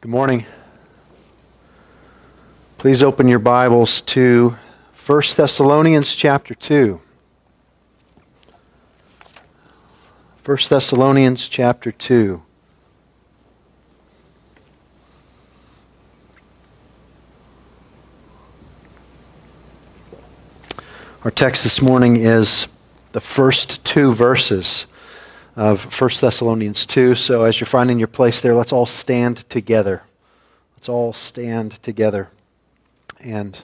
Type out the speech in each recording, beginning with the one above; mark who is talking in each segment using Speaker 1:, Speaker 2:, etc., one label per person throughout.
Speaker 1: Good morning. Please open your Bibles to 1 Thessalonians chapter 2. 1 Thessalonians chapter 2. Our text this morning is the first two verses of 1 Thessalonians 2. So as you're finding your place there, let's all stand together. Let's all stand together. And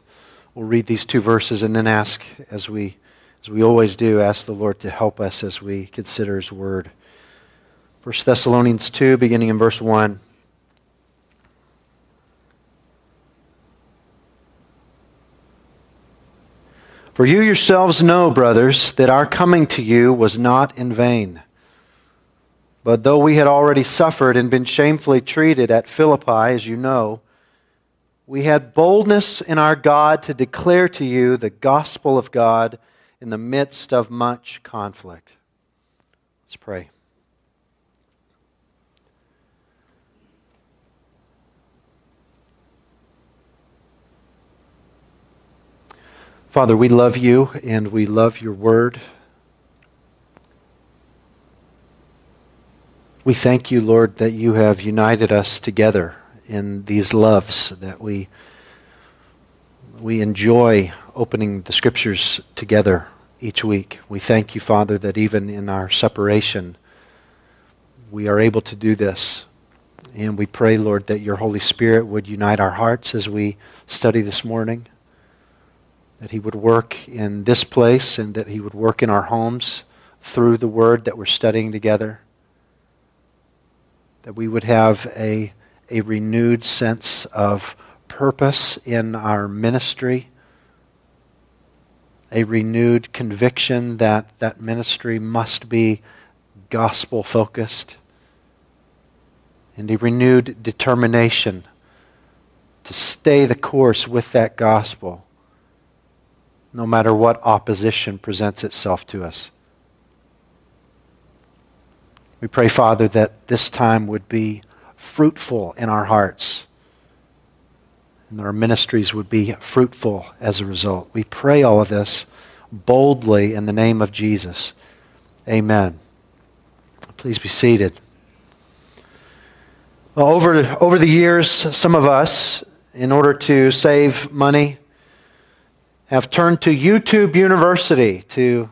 Speaker 1: we'll read these two verses and then ask, as we, as we always do, ask the Lord to help us as we consider His Word. 1 Thessalonians 2, beginning in verse 1. For you yourselves know, brothers, that our coming to you was not in vain. But though we had already suffered and been shamefully treated at Philippi, as you know, we had boldness in our God to declare to you the gospel of God in the midst of much conflict. Let's pray. Father, we love you and we love your word. We thank you, Lord, that you have united us together in these loves, that we, we enjoy opening the scriptures together each week. We thank you, Father, that even in our separation, we are able to do this. And we pray, Lord, that your Holy Spirit would unite our hearts as we study this morning, that he would work in this place and that he would work in our homes through the word that we're studying together that we would have a, a renewed sense of purpose in our ministry, a renewed conviction that that ministry must be gospel focused, and a renewed determination to stay the course with that gospel, no matter what opposition presents itself to us. We pray, Father, that this time would be fruitful in our hearts and our ministries would be fruitful as a result. We pray all of this boldly in the name of Jesus. Amen. Please be seated. Well, over, over the years, some of us, in order to save money, have turned to YouTube University to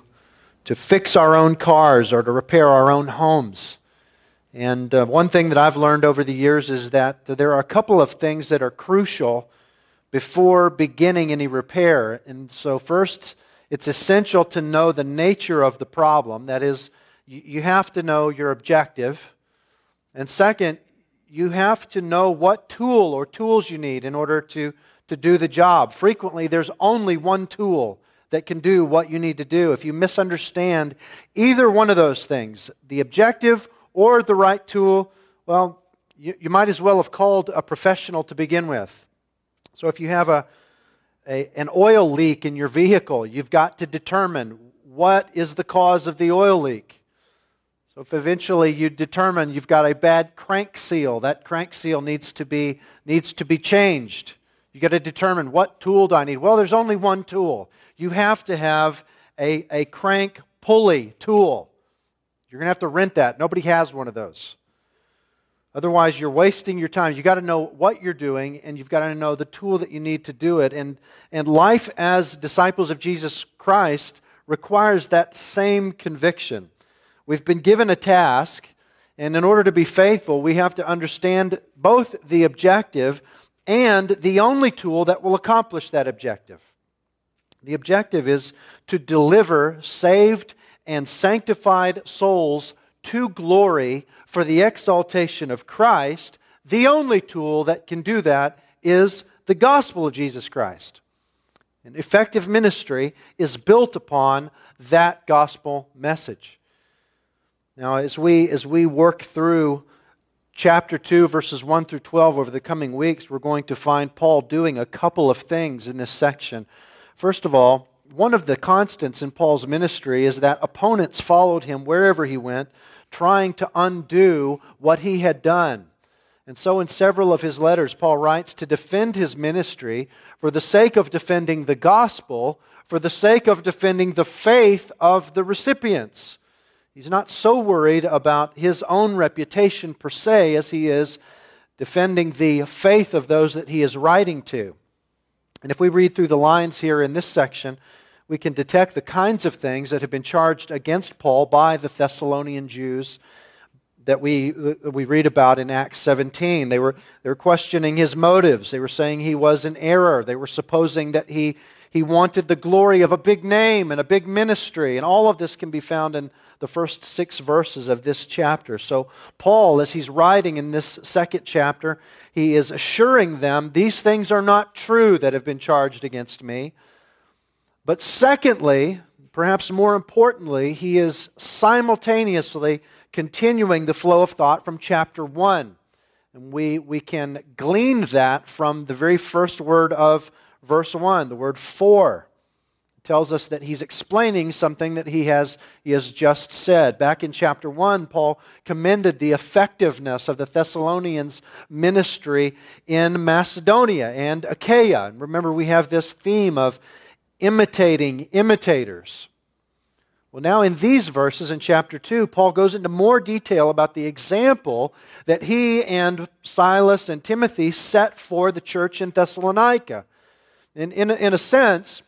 Speaker 1: to fix our own cars or to repair our own homes. And uh, one thing that I've learned over the years is that there are a couple of things that are crucial before beginning any repair. And so, first, it's essential to know the nature of the problem. That is, you have to know your objective. And second, you have to know what tool or tools you need in order to, to do the job. Frequently, there's only one tool that can do what you need to do. If you misunderstand either one of those things, the objective or the right tool, well, you, you might as well have called a professional to begin with. So if you have a, a, an oil leak in your vehicle, you've got to determine what is the cause of the oil leak. So if eventually you determine you've got a bad crank seal, that crank seal needs to be, needs to be changed. You've got to determine what tool do I need? Well, there's only one tool you have to have a, a crank pulley tool. You're going to have to rent that. Nobody has one of those. Otherwise, you're wasting your time. You've got to know what you're doing, and you've got to know the tool that you need to do it. And, and life as disciples of Jesus Christ requires that same conviction. We've been given a task, and in order to be faithful, we have to understand both the objective and the only tool that will accomplish that objective. The objective is to deliver saved and sanctified souls to glory for the exaltation of Christ. The only tool that can do that is the gospel of Jesus Christ. An effective ministry is built upon that gospel message. Now, as we, as we work through chapter 2, verses 1 through 12 over the coming weeks, we're going to find Paul doing a couple of things in this section First of all, one of the constants in Paul's ministry is that opponents followed him wherever he went, trying to undo what he had done. And so, in several of his letters, Paul writes to defend his ministry for the sake of defending the gospel, for the sake of defending the faith of the recipients. He's not so worried about his own reputation per se as he is defending the faith of those that he is writing to. And if we read through the lines here in this section, we can detect the kinds of things that have been charged against Paul by the Thessalonian Jews that we, we read about in Acts 17. They were, they were questioning his motives. They were saying he was in error. They were supposing that he, he wanted the glory of a big name and a big ministry. And all of this can be found in the first six verses of this chapter. So, Paul, as he's writing in this second chapter, he is assuring them these things are not true that have been charged against me. But secondly, perhaps more importantly, he is simultaneously continuing the flow of thought from chapter 1. And we, we can glean that from the very first word of verse 1, the word for tells us that he's explaining something that he has, he has just said. Back in chapter 1, Paul commended the effectiveness of the Thessalonians' ministry in Macedonia and Achaia. And remember, we have this theme of imitating imitators. Well, now in these verses in chapter 2, Paul goes into more detail about the example that he and Silas and Timothy set for the church in Thessalonica. In, in, in a sense,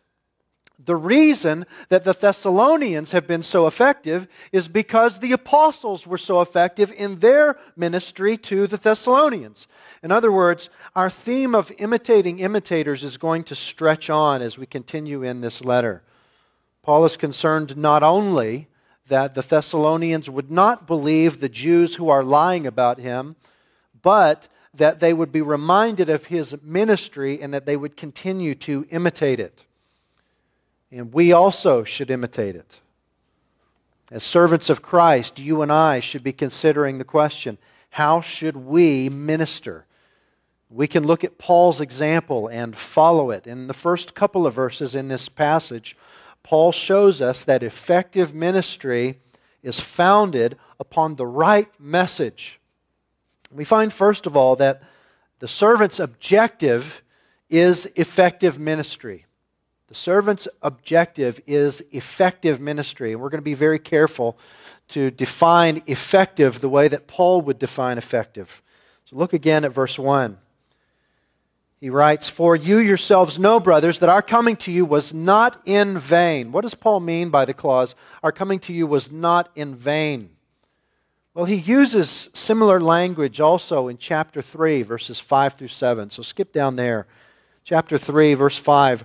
Speaker 1: the reason that the Thessalonians have been so effective is because the apostles were so effective in their ministry to the Thessalonians. In other words, our theme of imitating imitators is going to stretch on as we continue in this letter. Paul is concerned not only that the Thessalonians would not believe the Jews who are lying about him, but that they would be reminded of his ministry and that they would continue to imitate it. And we also should imitate it. As servants of Christ, you and I should be considering the question how should we minister? We can look at Paul's example and follow it. In the first couple of verses in this passage, Paul shows us that effective ministry is founded upon the right message. We find, first of all, that the servant's objective is effective ministry. The servant's objective is effective ministry. And we're going to be very careful to define effective the way that Paul would define effective. So look again at verse 1. He writes, For you yourselves know, brothers, that our coming to you was not in vain. What does Paul mean by the clause, our coming to you was not in vain? Well, he uses similar language also in chapter 3, verses 5 through 7. So skip down there. Chapter 3, verse 5.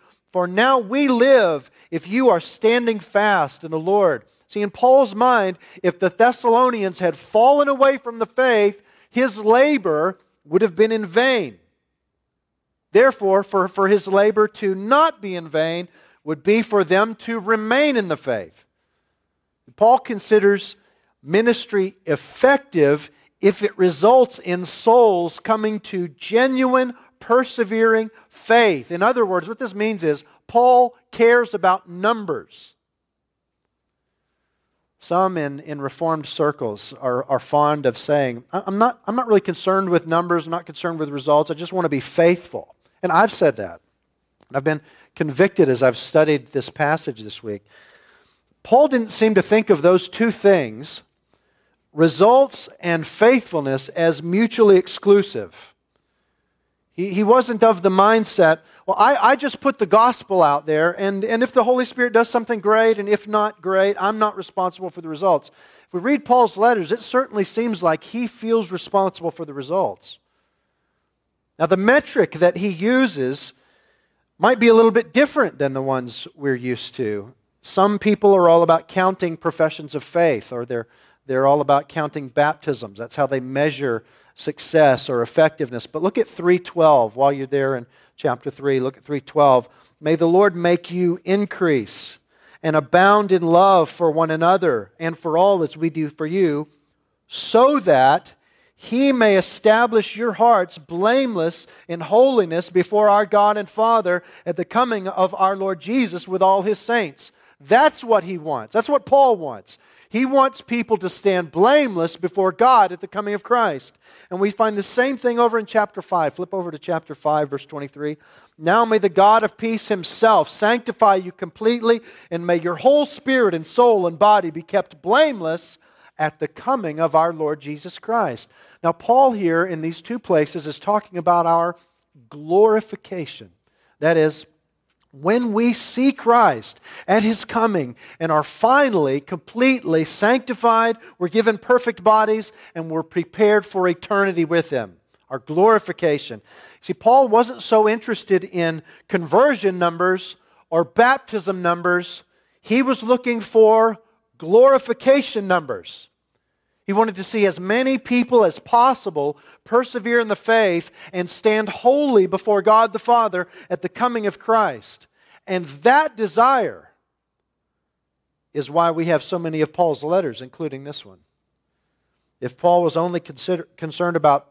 Speaker 1: For now we live if you are standing fast in the Lord. See, in Paul's mind, if the Thessalonians had fallen away from the faith, his labor would have been in vain. Therefore, for, for his labor to not be in vain would be for them to remain in the faith. Paul considers ministry effective if it results in souls coming to genuine, persevering faith. In other words, what this means is Paul cares about numbers. Some in, in Reformed circles are, are fond of saying, I'm not, I'm not really concerned with numbers, I'm not concerned with results, I just want to be faithful. And I've said that. I've been convicted as I've studied this passage this week. Paul didn't seem to think of those two things, results and faithfulness, as mutually exclusive. He, he wasn't of the mindset, well, I, I just put the gospel out there, and, and if the Holy Spirit does something great, and if not great, I'm not responsible for the results. If we read Paul's letters, it certainly seems like he feels responsible for the results. Now, the metric that he uses might be a little bit different than the ones we're used to. Some people are all about counting professions of faith, or they're, they're all about counting baptisms. That's how they measure success or effectiveness. But look at 312 while you're there in chapter 3. Look at 312. May the Lord make you increase and abound in love for one another and for all as we do for you, so that he may establish your hearts blameless in holiness before our God and Father at the coming of our Lord Jesus with all his saints. That's what he wants. That's what Paul wants. He wants people to stand blameless before God at the coming of Christ. And we find the same thing over in chapter 5. Flip over to chapter 5, verse 23. Now may the God of peace himself sanctify you completely, and may your whole spirit and soul and body be kept blameless at the coming of our Lord Jesus Christ. Now, Paul here in these two places is talking about our glorification. That is, when we see Christ at his coming and are finally completely sanctified, we're given perfect bodies, and we're prepared for eternity with him. Our glorification. See, Paul wasn't so interested in conversion numbers or baptism numbers, he was looking for glorification numbers. He wanted to see as many people as possible persevere in the faith and stand holy before God the Father at the coming of Christ. And that desire is why we have so many of Paul's letters, including this one. If Paul was only consider, concerned about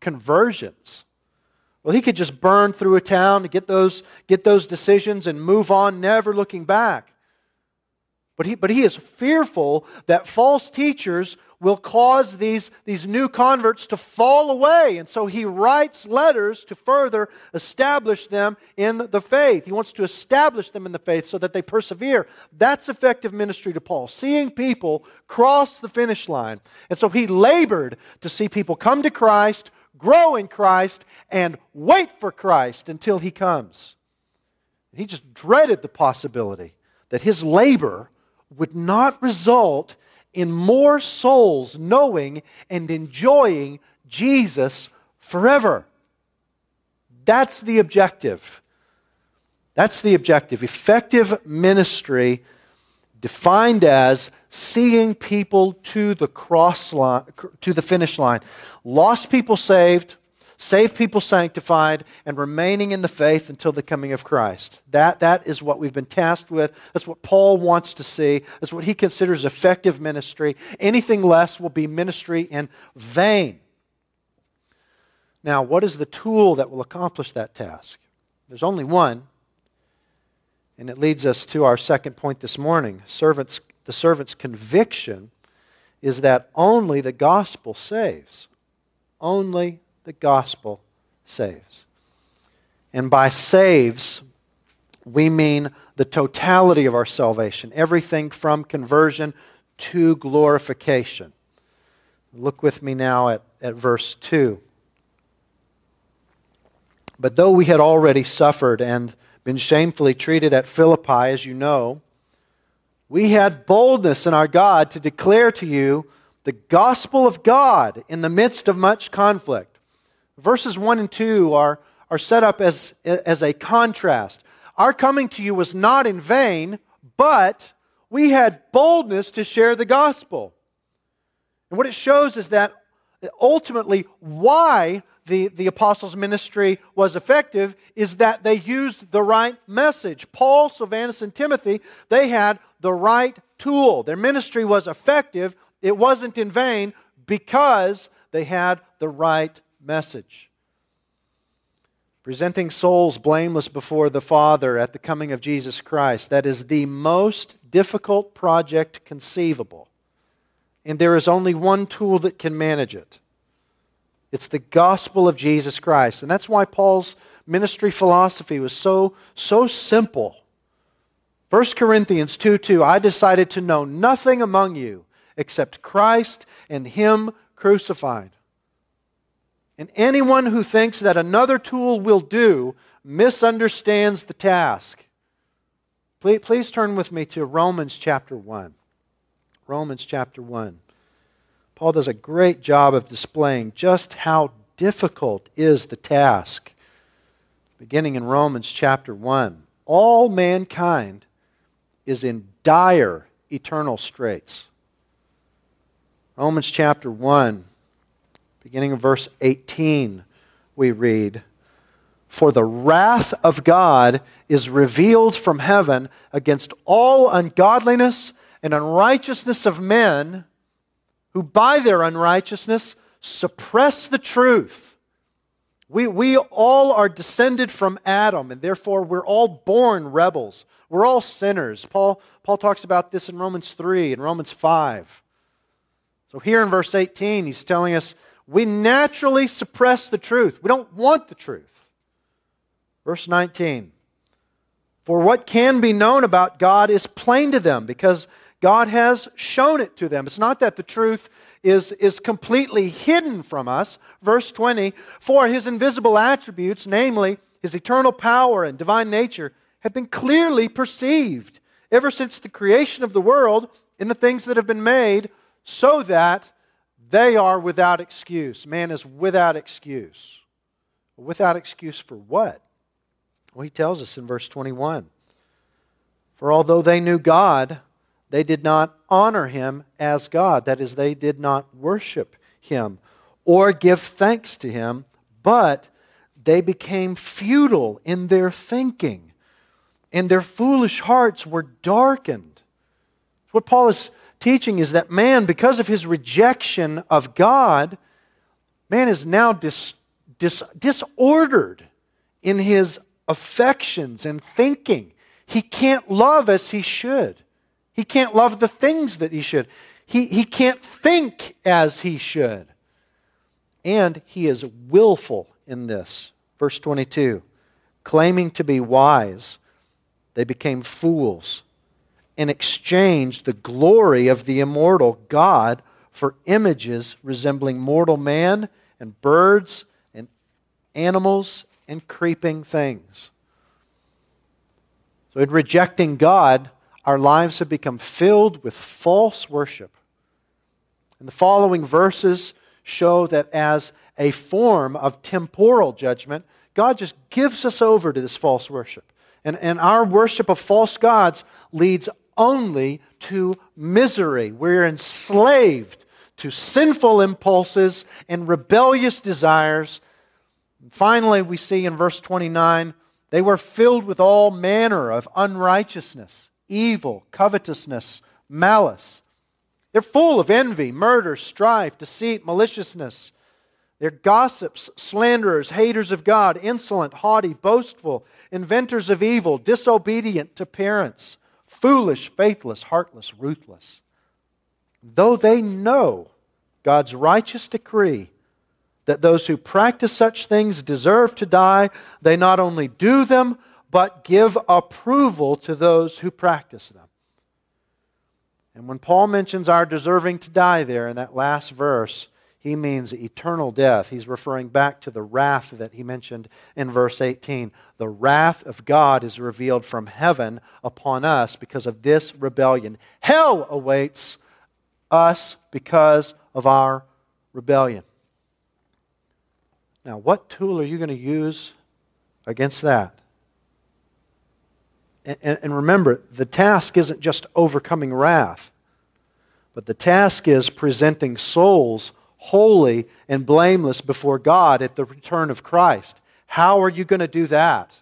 Speaker 1: conversions, well, he could just burn through a town to get those, get those decisions and move on, never looking back. But he, but he is fearful that false teachers will cause these, these new converts to fall away. And so he writes letters to further establish them in the faith. He wants to establish them in the faith so that they persevere. That's effective ministry to Paul, seeing people cross the finish line. And so he labored to see people come to Christ, grow in Christ, and wait for Christ until he comes. He just dreaded the possibility that his labor would not result in more souls knowing and enjoying Jesus forever. That's the objective. That's the objective. Effective ministry defined as seeing people to the cross line, to the finish line. Lost people saved, save people sanctified, and remaining in the faith until the coming of Christ. That, that is what we've been tasked with. That's what Paul wants to see. That's what he considers effective ministry. Anything less will be ministry in vain. Now, what is the tool that will accomplish that task? There's only one. And it leads us to our second point this morning. Servants, the servant's conviction is that only the gospel saves. Only the gospel saves. And by saves, we mean the totality of our salvation, everything from conversion to glorification. Look with me now at, at verse 2. But though we had already suffered and been shamefully treated at Philippi, as you know, we had boldness in our God to declare to you the gospel of God in the midst of much conflict. Verses 1 and 2 are, are set up as, as a contrast. Our coming to you was not in vain, but we had boldness to share the gospel. And what it shows is that ultimately why the, the apostles' ministry was effective is that they used the right message. Paul, Silvanus, and Timothy, they had the right tool. Their ministry was effective. It wasn't in vain because they had the right message. Presenting souls blameless before the Father at the coming of Jesus Christ. That is the most difficult project conceivable. And there is only one tool that can manage it it's the gospel of Jesus Christ. And that's why Paul's ministry philosophy was so, so simple. 1 Corinthians 2 2, I decided to know nothing among you except Christ and Him crucified. And anyone who thinks that another tool will do misunderstands the task. Please, please turn with me to Romans chapter 1. Romans chapter 1. Paul does a great job of displaying just how difficult is the task. Beginning in Romans chapter 1. All mankind is in dire eternal straits. Romans chapter 1 Beginning of verse 18, we read, For the wrath of God is revealed from heaven against all ungodliness and unrighteousness of men who by their unrighteousness suppress the truth. We, we all are descended from Adam, and therefore we're all born rebels. We're all sinners. Paul, Paul talks about this in Romans 3 and Romans 5. So here in verse 18, he's telling us we naturally suppress the truth. We don't want the truth. Verse 19 For what can be known about God is plain to them because God has shown it to them. It's not that the truth is, is completely hidden from us. Verse 20 For his invisible attributes, namely his eternal power and divine nature, have been clearly perceived ever since the creation of the world in the things that have been made, so that they are without excuse. Man is without excuse. Without excuse for what? Well, he tells us in verse 21 For although they knew God, they did not honor him as God. That is, they did not worship him or give thanks to him, but they became futile in their thinking, and their foolish hearts were darkened. What Paul is teaching is that man, because of his rejection of God, man is now dis, dis, disordered in his affections and thinking. He can't love as he should. He can't love the things that he should. He, he can't think as he should. And he is willful in this. Verse 22 claiming to be wise, they became fools and exchanged the glory of the immortal God for images resembling mortal man and birds and animals and creeping things. So, in rejecting God, our lives have become filled with false worship. And the following verses show that as a form of temporal judgment, God just gives us over to this false worship. And, and our worship of false gods leads only to misery. We're enslaved to sinful impulses and rebellious desires. Finally, we see in verse 29 they were filled with all manner of unrighteousness evil, covetousness, malice. They're full of envy, murder, strife, deceit, maliciousness. They're gossips, slanderers, haters of God, insolent, haughty, boastful, inventors of evil, disobedient to parents, foolish, faithless, heartless, ruthless. Though they know God's righteous decree that those who practice such things deserve to die, they not only do them, but give approval to those who practice them. And when Paul mentions our deserving to die there in that last verse, he means eternal death. He's referring back to the wrath that he mentioned in verse 18. The wrath of God is revealed from heaven upon us because of this rebellion. Hell awaits us because of our rebellion. Now, what tool are you going to use against that? And, and remember, the task isn't just overcoming wrath, but the task is presenting souls holy and blameless before God at the return of Christ. How are you going to do that?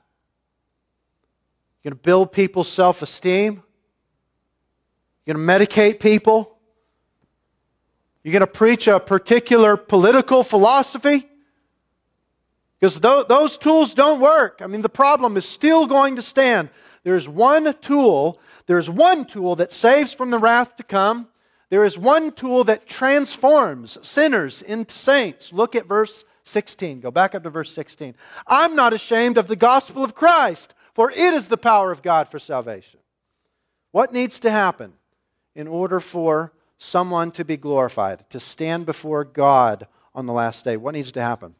Speaker 1: You're going to build people's self esteem? You're going to medicate people? You're going to preach a particular political philosophy? Because th- those tools don't work. I mean, the problem is still going to stand. There's one tool, there's one tool that saves from the wrath to come. There is one tool that transforms sinners into saints. Look at verse 16. Go back up to verse 16. I'm not ashamed of the gospel of Christ, for it is the power of God for salvation. What needs to happen in order for someone to be glorified, to stand before God on the last day? What needs to happen?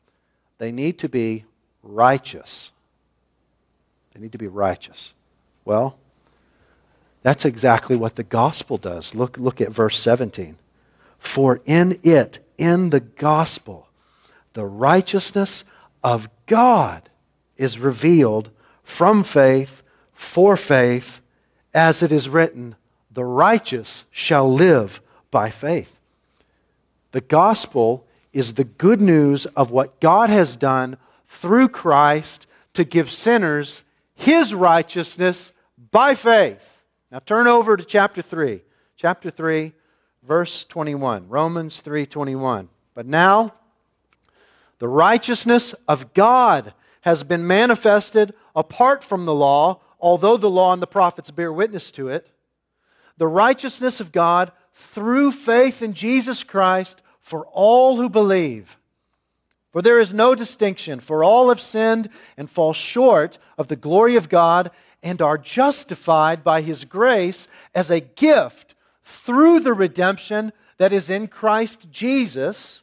Speaker 1: They need to be righteous. They need to be righteous. Well, that's exactly what the gospel does. Look, look at verse 17. For in it, in the gospel, the righteousness of God is revealed from faith for faith, as it is written, the righteous shall live by faith. The gospel is the good news of what God has done through Christ to give sinners his righteousness by faith. Now turn over to chapter 3. Chapter 3, verse 21. Romans 3:21. But now the righteousness of God has been manifested apart from the law, although the law and the prophets bear witness to it. The righteousness of God through faith in Jesus Christ for all who believe. For there is no distinction, for all have sinned and fall short of the glory of God and are justified by his grace as a gift through the redemption that is in Christ Jesus,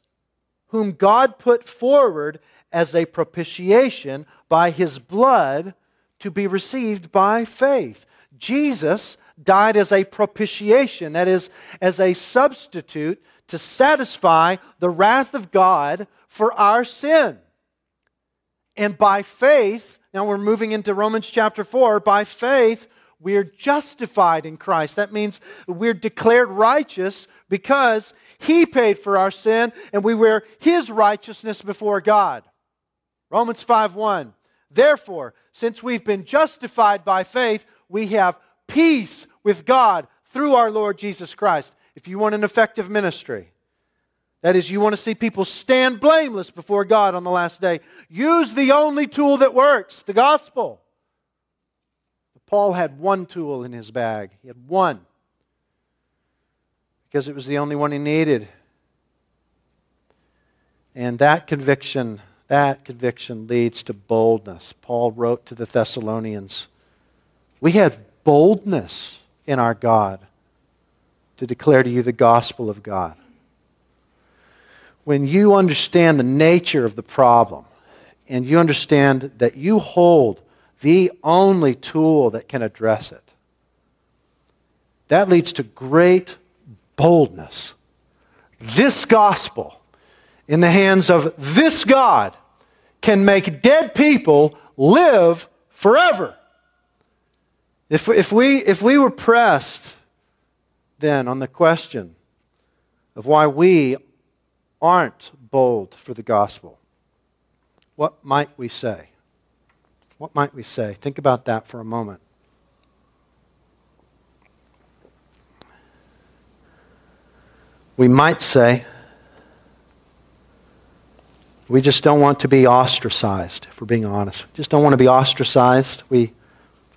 Speaker 1: whom God put forward as a propitiation by his blood to be received by faith. Jesus died as a propitiation, that is, as a substitute to satisfy the wrath of God for our sin. And by faith, now we're moving into Romans chapter 4, by faith, we're justified in Christ. That means we're declared righteous because He paid for our sin and we wear His righteousness before God. Romans 5 1. Therefore, since we've been justified by faith, we have peace with God through our Lord Jesus Christ. If you want an effective ministry, that is, you want to see people stand blameless before God on the last day, use the only tool that works the gospel. Paul had one tool in his bag, he had one because it was the only one he needed. And that conviction, that conviction leads to boldness. Paul wrote to the Thessalonians, We had boldness in our God to declare to you the gospel of God. When you understand the nature of the problem and you understand that you hold the only tool that can address it, that leads to great boldness. This gospel in the hands of this God can make dead people live forever. If, if, we, if we were pressed then on the question of why we aren't bold for the gospel, what might we say? What might we say? Think about that for a moment. We might say, we just don't want to be ostracized, if we're being honest. We just don't want to be ostracized. We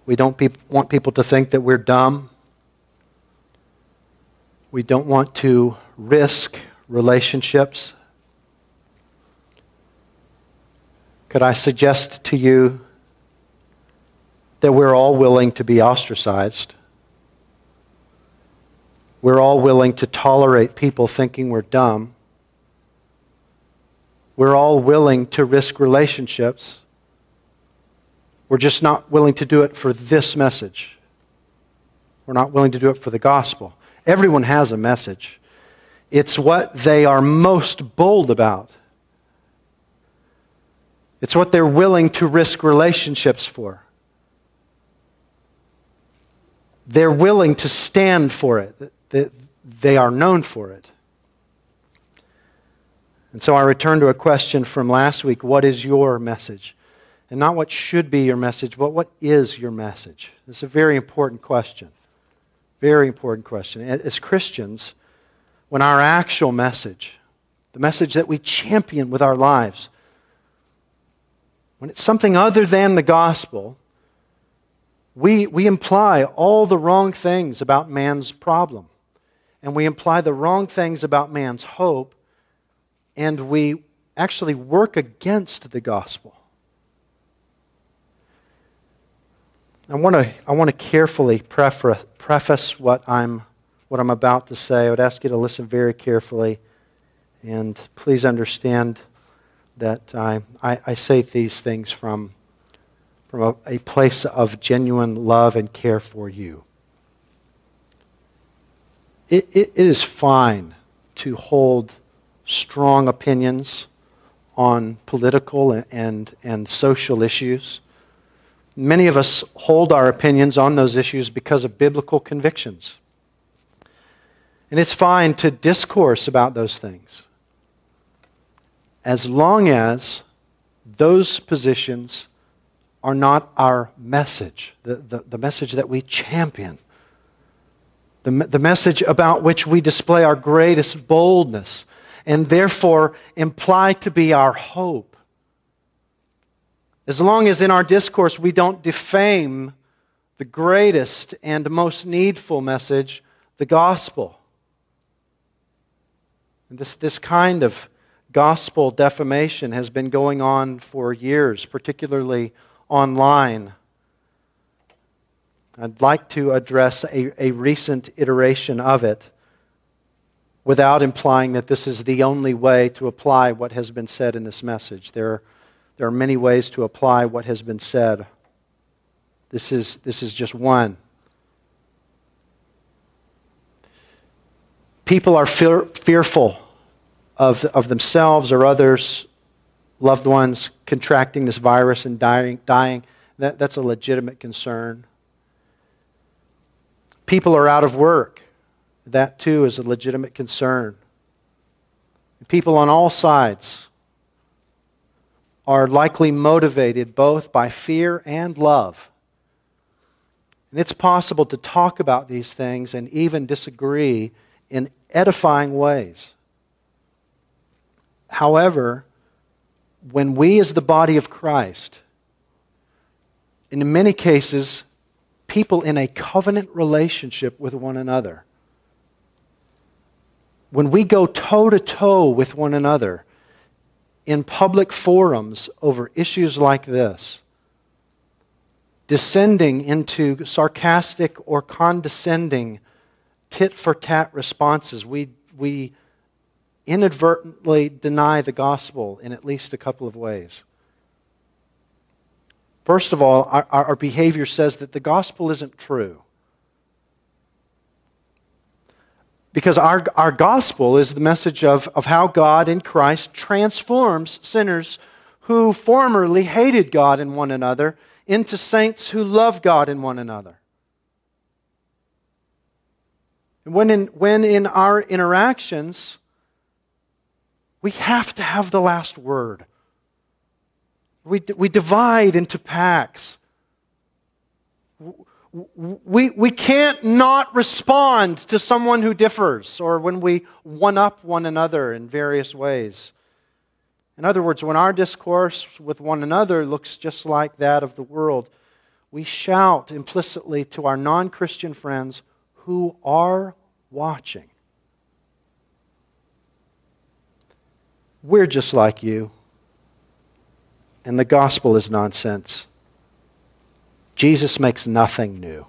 Speaker 1: we don't pe- want people to think that we're dumb. We don't want to risk relationships. Could I suggest to you that we're all willing to be ostracized? We're all willing to tolerate people thinking we're dumb. We're all willing to risk relationships. We're just not willing to do it for this message. We're not willing to do it for the gospel. Everyone has a message. It's what they are most bold about. It's what they're willing to risk relationships for. They're willing to stand for it. They are known for it. And so I return to a question from last week What is your message? And not what should be your message, but what is your message? It's a very important question. Very important question. As Christians, when our actual message, the message that we champion with our lives, when it's something other than the gospel, we, we imply all the wrong things about man's problem. And we imply the wrong things about man's hope. And we actually work against the gospel. I want to, I want to carefully preface what I'm, what I'm about to say. I would ask you to listen very carefully. And please understand that I, I, I say these things from, from a, a place of genuine love and care for you. It, it, it is fine to hold strong opinions on political and, and, and social issues. Many of us hold our opinions on those issues because of biblical convictions. And it's fine to discourse about those things. as long as those positions are not our message, the, the, the message that we champion, the, the message about which we display our greatest boldness, and therefore imply to be our hope. As long as in our discourse we don't defame the greatest and most needful message, the gospel. This, this kind of gospel defamation has been going on for years, particularly online. I'd like to address a, a recent iteration of it without implying that this is the only way to apply what has been said in this message. There, there are many ways to apply what has been said. This is, this is just one. People are fear, fearful of, of themselves or others, loved ones contracting this virus and dying. dying. That, that's a legitimate concern. People are out of work. That too is a legitimate concern. People on all sides are likely motivated both by fear and love. And it's possible to talk about these things and even disagree in edifying ways. However, when we, as the body of Christ, in many cases, people in a covenant relationship with one another, when we go toe to toe with one another in public forums over issues like this, descending into sarcastic or condescending tit for tat responses, we, we inadvertently deny the gospel in at least a couple of ways. First of all, our, our behavior says that the gospel isn't true. Because our, our gospel is the message of, of how God in Christ transforms sinners who formerly hated God and one another into saints who love God and one another. And when in, when in our interactions, we have to have the last word. We, we divide into packs. We, we can't not respond to someone who differs or when we one up one another in various ways. In other words, when our discourse with one another looks just like that of the world, we shout implicitly to our non Christian friends who are watching We're just like you. And the gospel is nonsense. Jesus makes nothing new.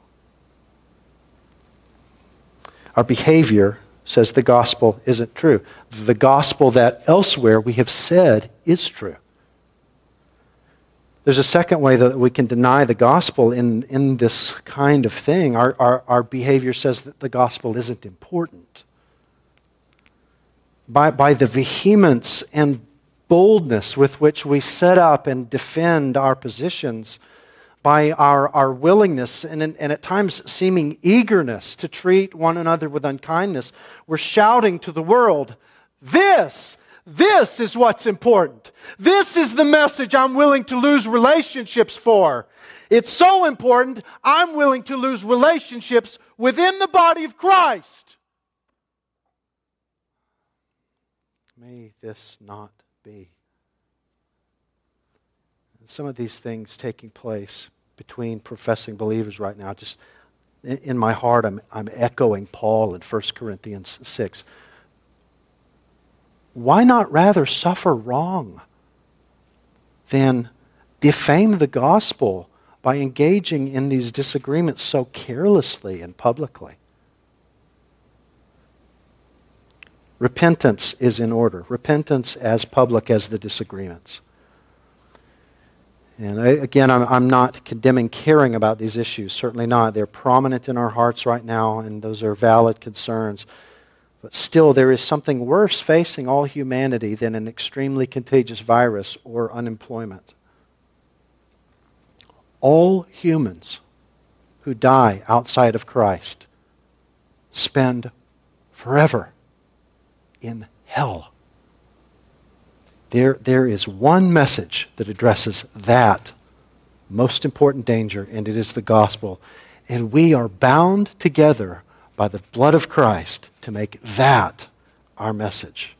Speaker 1: Our behavior says the gospel isn't true. The gospel that elsewhere we have said is true. There's a second way that we can deny the gospel in, in this kind of thing. Our, our, our behavior says that the gospel isn't important by, by the vehemence and boldness with which we set up and defend our positions, by our, our willingness and, and at times seeming eagerness to treat one another with unkindness, we're shouting to the world, This, this is what's important. This is the message I'm willing to lose relationships for. It's so important, I'm willing to lose relationships within the body of Christ. May this not be. some of these things taking place between professing believers right now, just in my heart, I'm, I'm echoing Paul in 1 Corinthians 6. Why not rather suffer wrong than defame the gospel by engaging in these disagreements so carelessly and publicly? Repentance is in order. Repentance as public as the disagreements. And I, again, I'm, I'm not condemning caring about these issues. Certainly not. They're prominent in our hearts right now, and those are valid concerns. But still, there is something worse facing all humanity than an extremely contagious virus or unemployment. All humans who die outside of Christ spend forever in hell. There, there is one message that addresses that most important danger, and it is the gospel. And we are bound together by the blood of Christ to make that our message.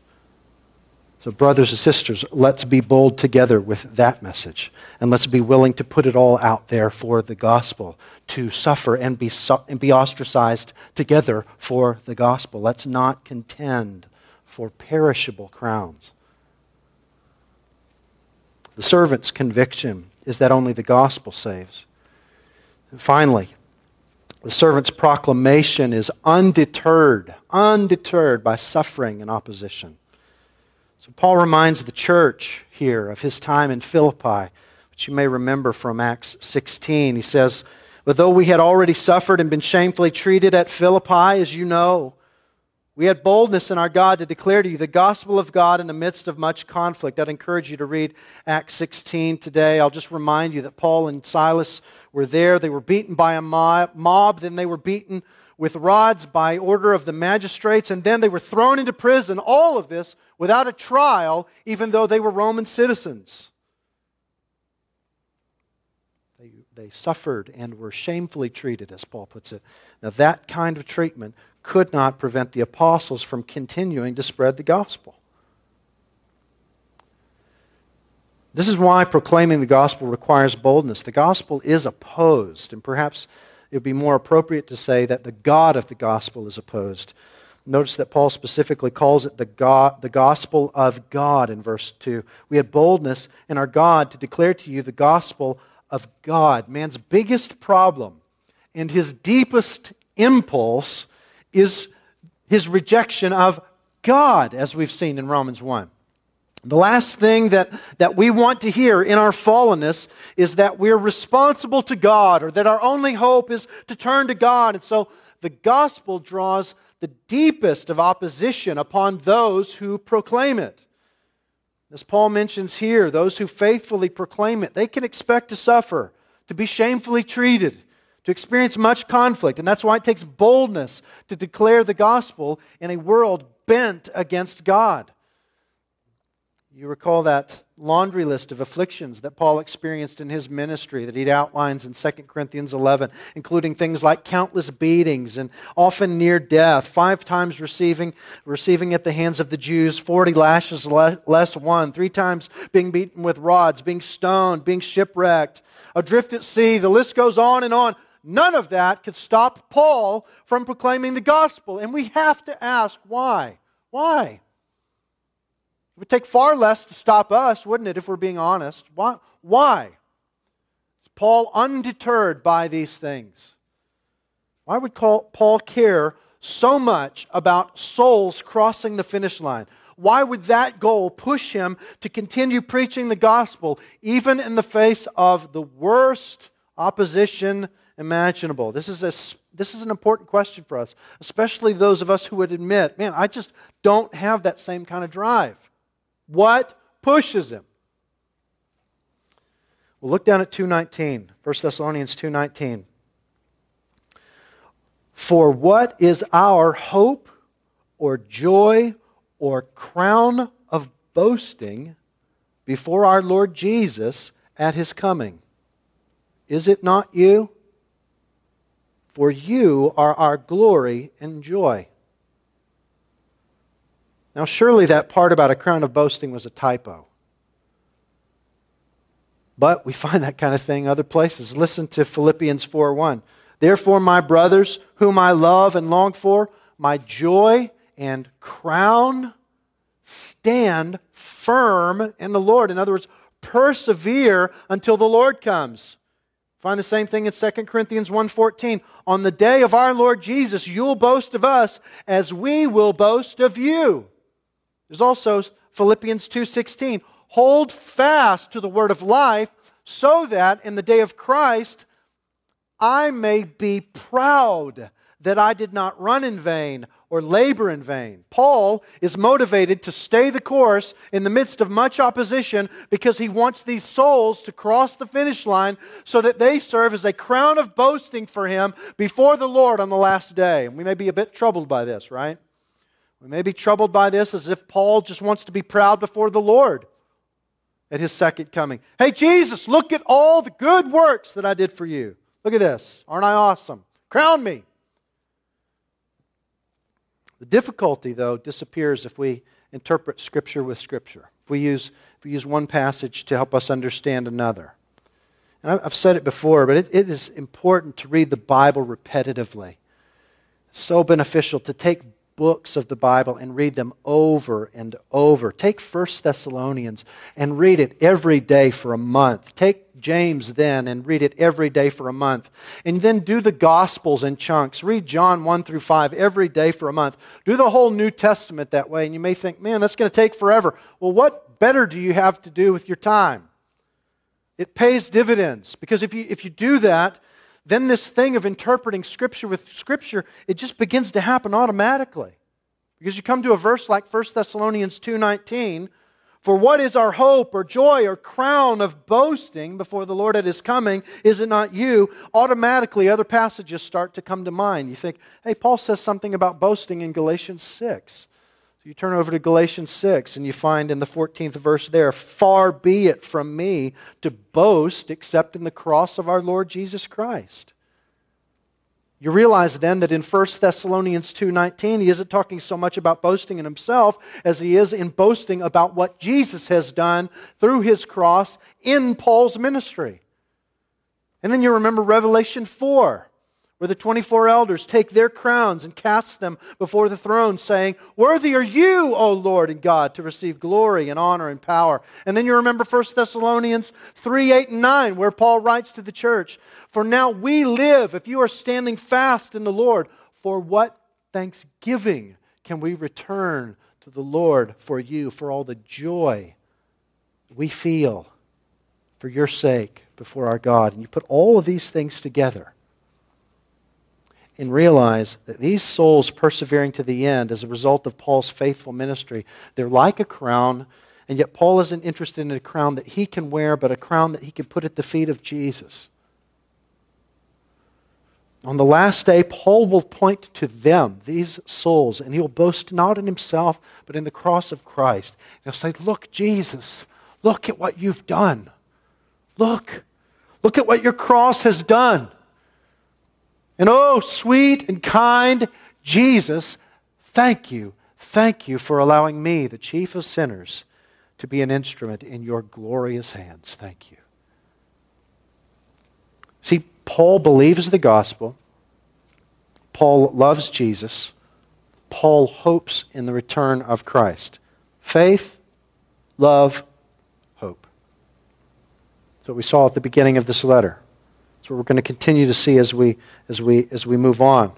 Speaker 1: So, brothers and sisters, let's be bold together with that message. And let's be willing to put it all out there for the gospel, to suffer and be, su- and be ostracized together for the gospel. Let's not contend for perishable crowns. The servant's conviction is that only the gospel saves. And finally, the servant's proclamation is undeterred, undeterred by suffering and opposition. So Paul reminds the church here of his time in Philippi, which you may remember from Acts 16. He says, But though we had already suffered and been shamefully treated at Philippi, as you know, we had boldness in our God to declare to you the gospel of God in the midst of much conflict. I'd encourage you to read Acts 16 today. I'll just remind you that Paul and Silas were there. They were beaten by a mob, then they were beaten with rods by order of the magistrates, and then they were thrown into prison. All of this without a trial, even though they were Roman citizens. They, they suffered and were shamefully treated, as Paul puts it. Now, that kind of treatment could not prevent the apostles from continuing to spread the gospel. This is why proclaiming the gospel requires boldness. The gospel is opposed, and perhaps it would be more appropriate to say that the God of the gospel is opposed. Notice that Paul specifically calls it the, God, the gospel of God in verse 2. We had boldness in our God to declare to you the gospel of God. Man's biggest problem and his deepest impulse is his rejection of God, as we've seen in Romans 1. The last thing that, that we want to hear in our fallenness is that we're responsible to God or that our only hope is to turn to God. And so the gospel draws the deepest of opposition upon those who proclaim it. As Paul mentions here, those who faithfully proclaim it, they can expect to suffer, to be shamefully treated, to experience much conflict. And that's why it takes boldness to declare the gospel in a world bent against God. You recall that laundry list of afflictions that Paul experienced in his ministry that he outlines in 2 Corinthians 11, including things like countless beatings and often near death, five times receiving, receiving at the hands of the Jews 40 lashes less one, three times being beaten with rods, being stoned, being shipwrecked, adrift at sea. The list goes on and on. None of that could stop Paul from proclaiming the gospel. And we have to ask why? Why? It would take far less to stop us, wouldn't it, if we're being honest? Why? Why? Is Paul undeterred by these things? Why would Paul care so much about souls crossing the finish line? Why would that goal push him to continue preaching the gospel even in the face of the worst opposition imaginable? This is, a, this is an important question for us, especially those of us who would admit, man, I just don't have that same kind of drive. What pushes him? Well, look down at 2.19, 1 Thessalonians 2.19. For what is our hope or joy or crown of boasting before our Lord Jesus at his coming? Is it not you? For you are our glory and joy. Now, surely that part about a crown of boasting was a typo. But we find that kind of thing other places. Listen to Philippians 4 1. Therefore, my brothers, whom I love and long for, my joy and crown, stand firm in the Lord. In other words, persevere until the Lord comes. Find the same thing in 2 Corinthians 1:14. On the day of our Lord Jesus, you'll boast of us as we will boast of you. There's also Philippians 2:16. Hold fast to the word of life so that in the day of Christ I may be proud that I did not run in vain or labor in vain. Paul is motivated to stay the course in the midst of much opposition because he wants these souls to cross the finish line so that they serve as a crown of boasting for him before the Lord on the last day. And we may be a bit troubled by this, right? We may be troubled by this as if Paul just wants to be proud before the Lord. at his second coming. Hey, Jesus, look at all the good works that I did for you. Look at this. Aren't I awesome? Crown me. The difficulty, though, disappears if we interpret Scripture with Scripture, if we use, if we use one passage to help us understand another. And I've said it before, but it, it is important to read the Bible repetitively. so beneficial to take books of the Bible and read them over and over. Take 1 Thessalonians and read it every day for a month. Take James then and read it every day for a month. And then do the Gospels in chunks. Read John 1 through 5 every day for a month. Do the whole New Testament that way. And you may think, man, that's going to take forever. Well, what better do you have to do with your time? It pays dividends because if you, if you do that, then this thing of interpreting Scripture with Scripture, it just begins to happen automatically. Because you come to a verse like 1 Thessalonians 2.19, For what is our hope or joy or crown of boasting before the Lord at His coming? Is it not you? Automatically, other passages start to come to mind. You think, hey, Paul says something about boasting in Galatians 6. So you turn over to Galatians 6 and you find in the 14th verse there, Far be it from me to boast except in the cross of our Lord Jesus Christ. You realize then that in 1 Thessalonians 2:19 he isn't talking so much about boasting in himself as he is in boasting about what Jesus has done through his cross in Paul's ministry. And then you remember Revelation 4 where the 24 elders take their crowns and cast them before the throne, saying, Worthy are you, O Lord and God, to receive glory and honor and power. And then you remember 1 Thessalonians 3 8 and 9, where Paul writes to the church, For now we live, if you are standing fast in the Lord, for what thanksgiving can we return to the Lord for you, for all the joy we feel for your sake before our God? And you put all of these things together and realize that these souls persevering to the end as a result of Paul's faithful ministry, they're like a crown, and yet Paul isn't interested in a crown that he can wear, but a crown that he can put at the feet of Jesus. On the last day, Paul will point to them, these souls, and he'll boast not in himself, but in the cross of Christ. He'll say, Look, Jesus, look at what you've done. Look, look at what your cross has done. And oh, sweet and kind Jesus, thank you, thank you for allowing me, the chief of sinners, to be an instrument in your glorious hands. Thank you. See, Paul believes the gospel. Paul loves Jesus. Paul hopes in the return of Christ. Faith, love, hope. That's what we saw at the beginning of this letter That's what we're going to continue to see as we, as we, as we move on.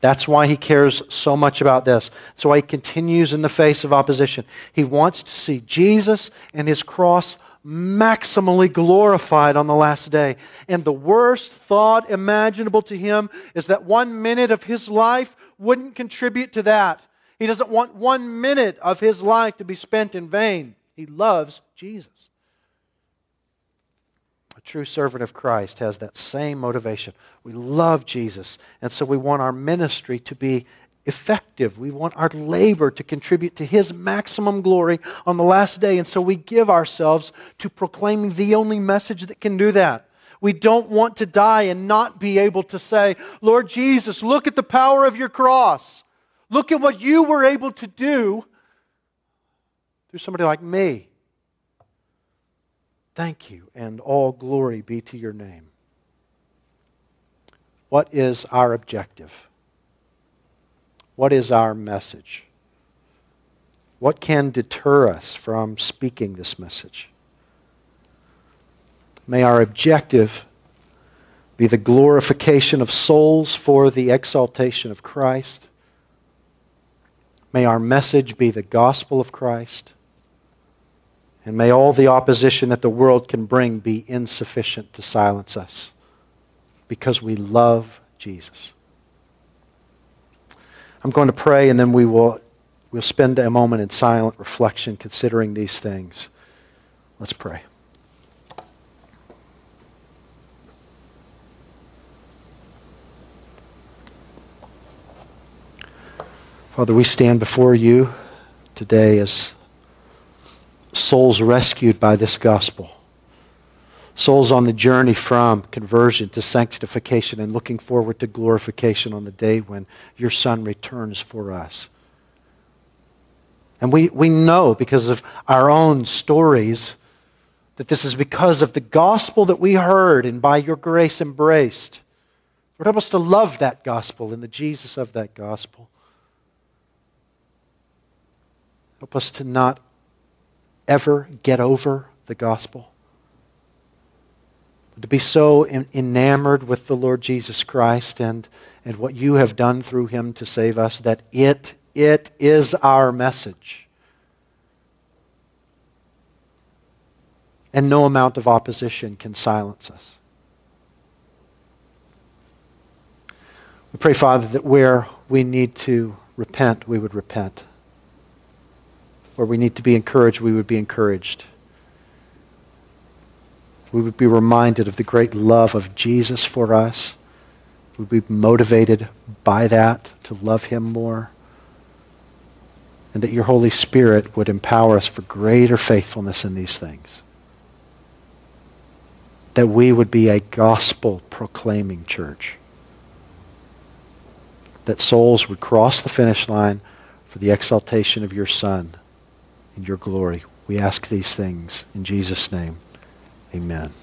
Speaker 1: That's why he cares so much about this. That's why he continues in the face of opposition. He wants to see Jesus and his cross maximally glorified on the last day. And the worst thought imaginable to him is that one minute of his life wouldn't contribute to that. He doesn't want one minute of his life to be spent in vain. He loves Jesus A true servant of Christ has that same motivation. We love Jesus, and so we want our ministry to be effective. We want our labor to contribute to His maximum glory on the last day, and so we give ourselves to proclaiming the only message that can do that. We don't want to die and not be able to say, Lord Jesus, look at the power of your cross. Look at what you were able to do through somebody like me. Thank you, and all glory be to your name. What is our objective? What is our message? What can deter us from speaking this message? May our objective be the glorification of souls for the exaltation of Christ. May our message be the gospel of Christ. And may all the opposition that the world can bring be insufficient to silence us because we love Jesus. I'm going to pray and then we will we'll spend a moment in silent reflection considering these things. Let's pray. Father, we stand before you today as souls rescued by this gospel. Souls on the journey from conversion to sanctification and looking forward to glorification on the day when your Son returns for us. And we, we know because of our own stories that this is because of the gospel that we heard and by your grace embraced. Lord, help us to love that gospel and the Jesus of that gospel. Help us to not ever get over the gospel. To be so enamored with the Lord Jesus Christ and, and what you have done through him to save us that it, it is our message. And no amount of opposition can silence us. We pray, Father, that where we need to repent, we would repent. Where we need to be encouraged, we would be encouraged. We would be reminded of the great love of Jesus for us. We would be motivated by that to love him more. And that your Holy Spirit would empower us for greater faithfulness in these things. That we would be a gospel proclaiming church. That souls would cross the finish line for the exaltation of your Son in your glory. We ask these things in Jesus' name. Amen.